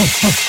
Oh, oh, oh.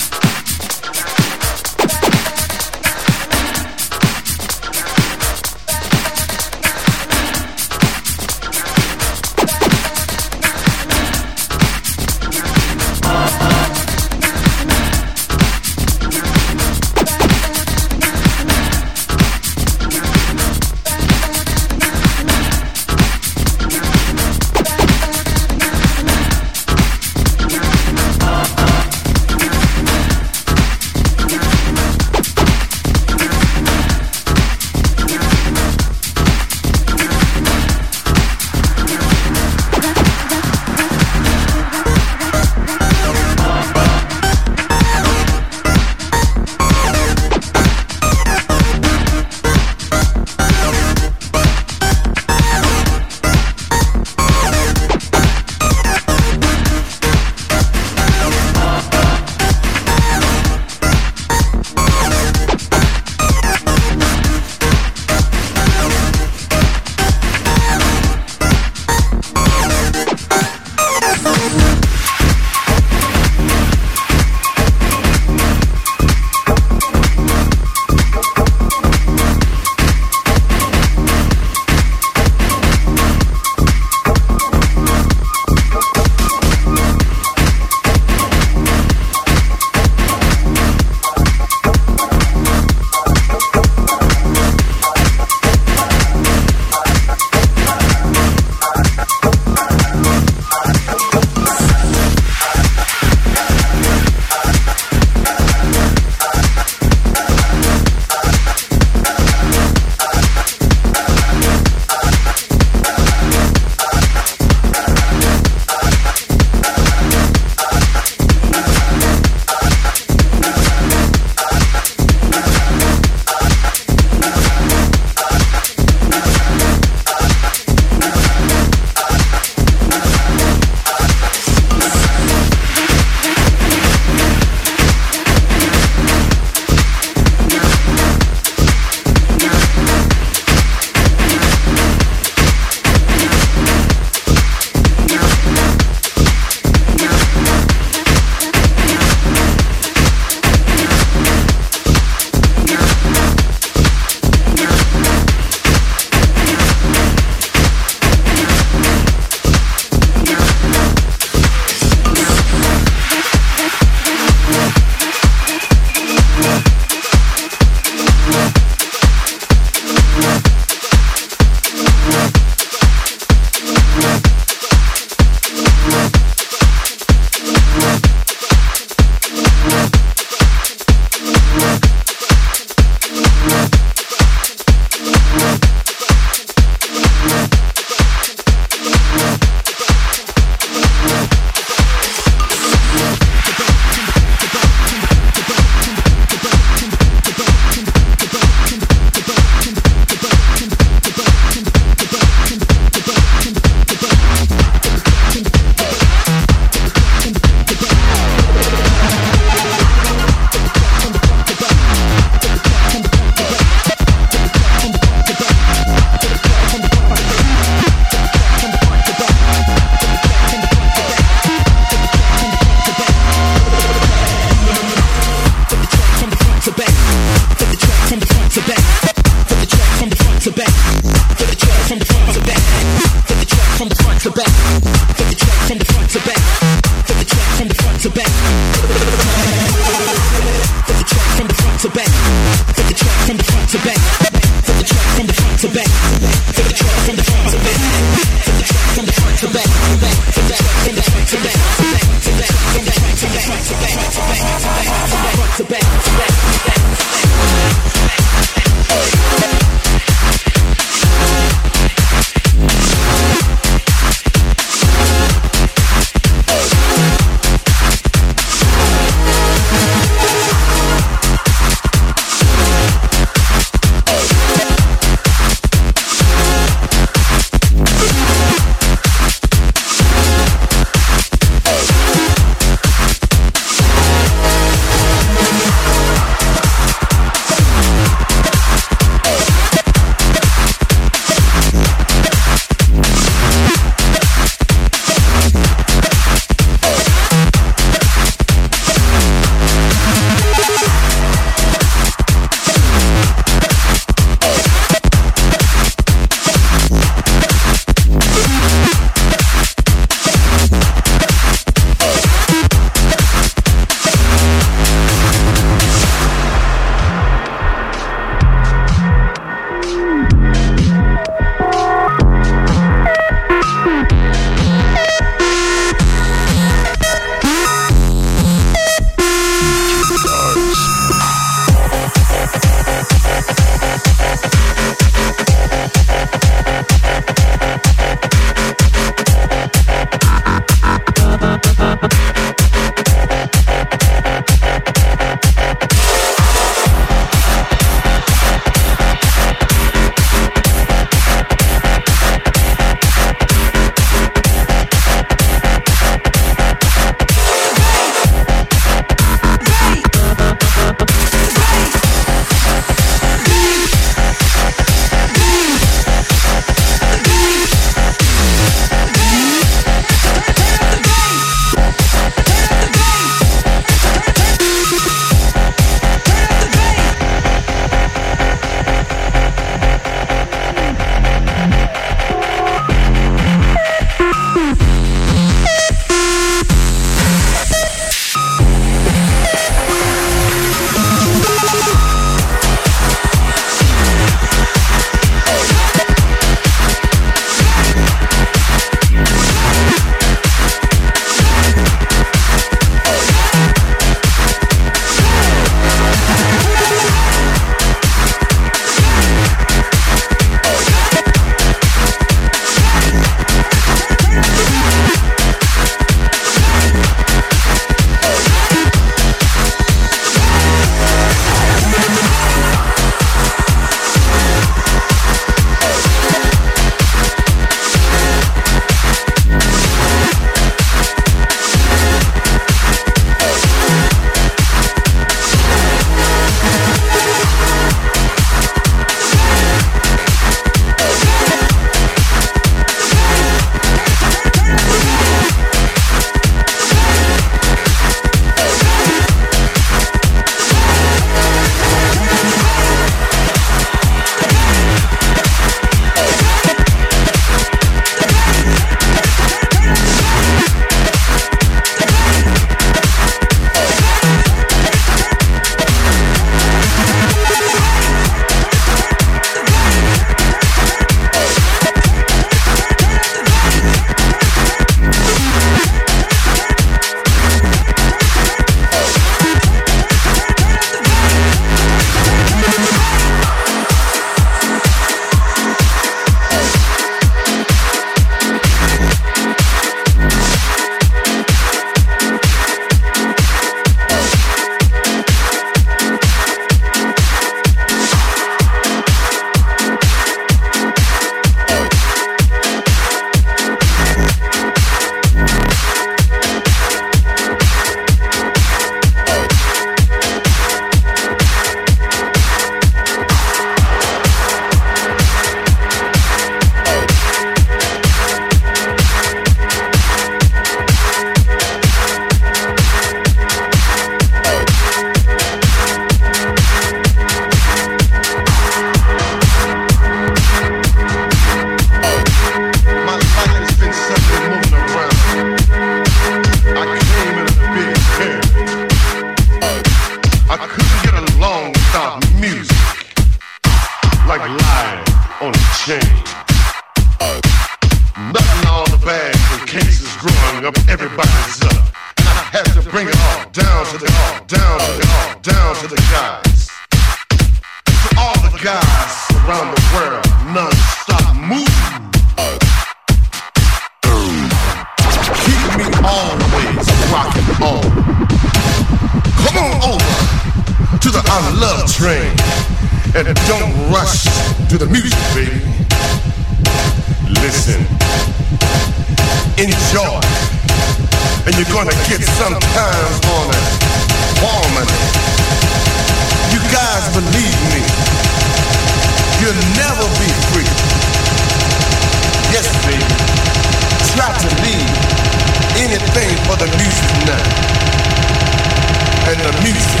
the music.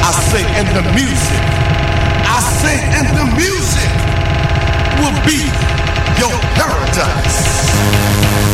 I say and the music. I say and the music will be your paradise.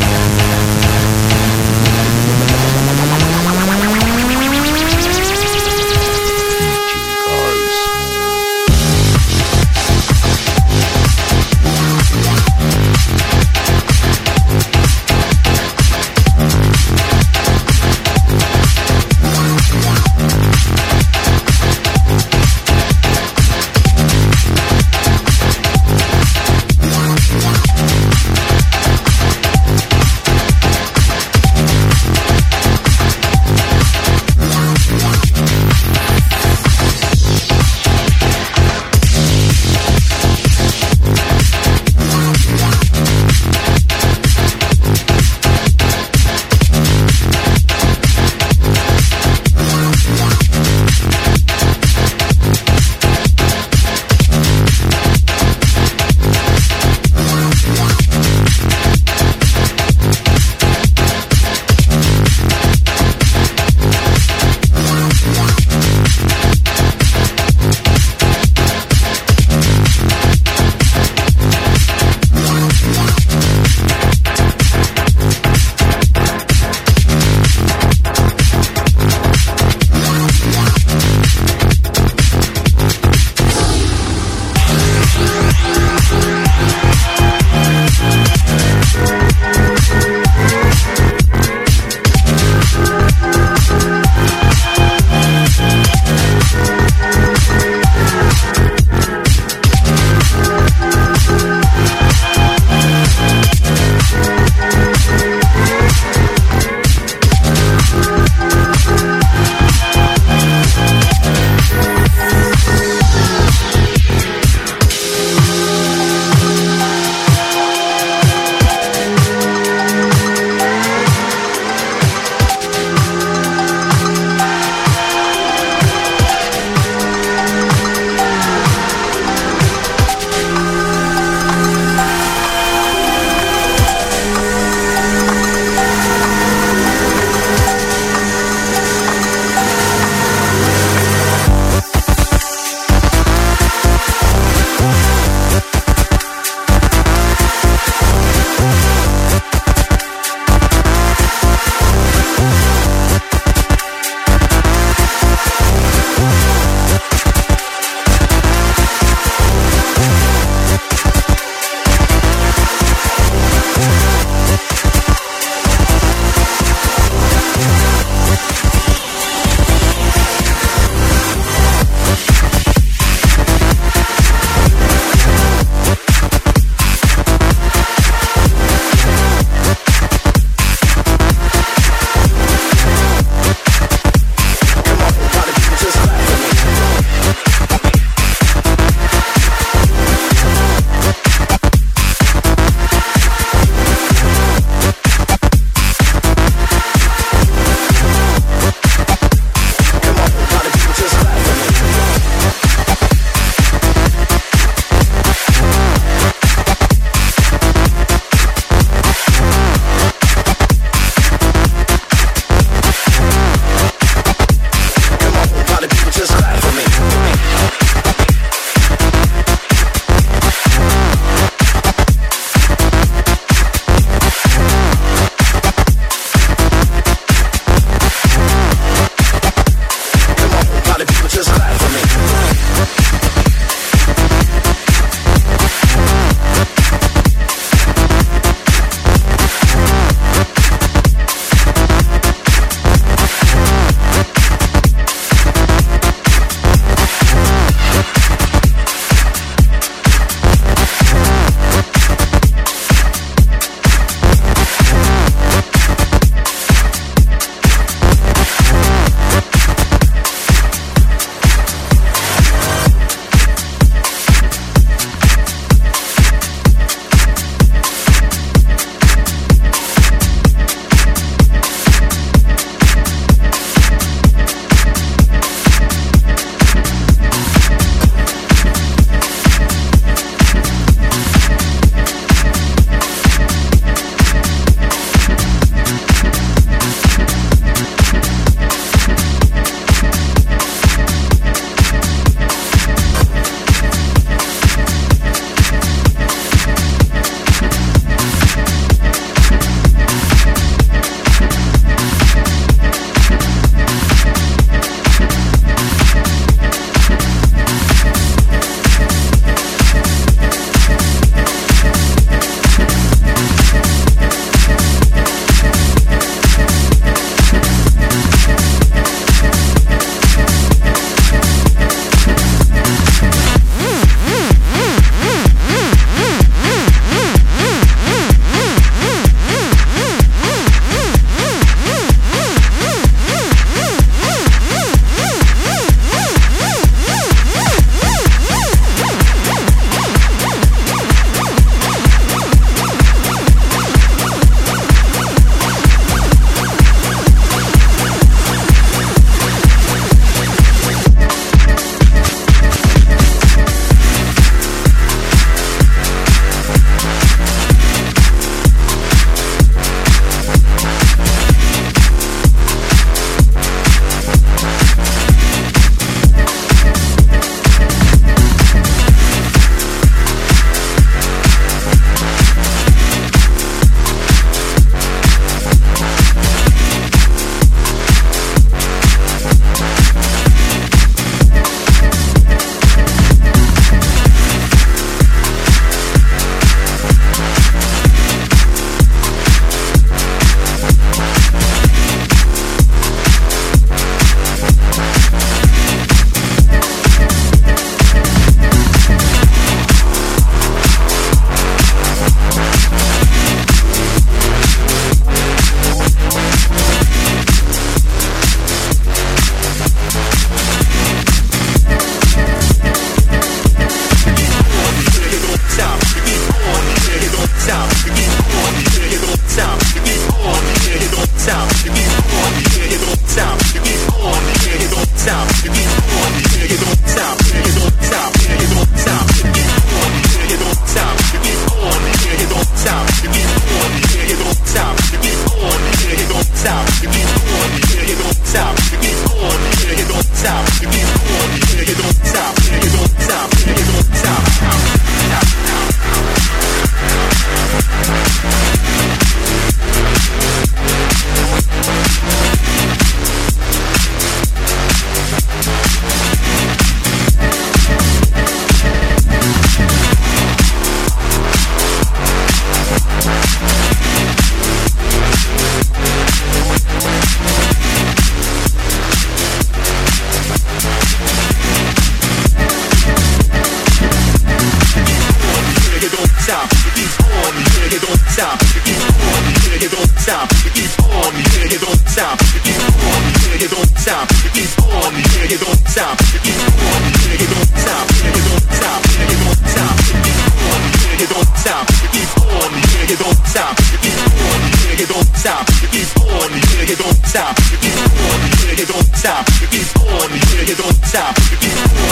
stop. Keep on, yeah, you don't stop. Keep on.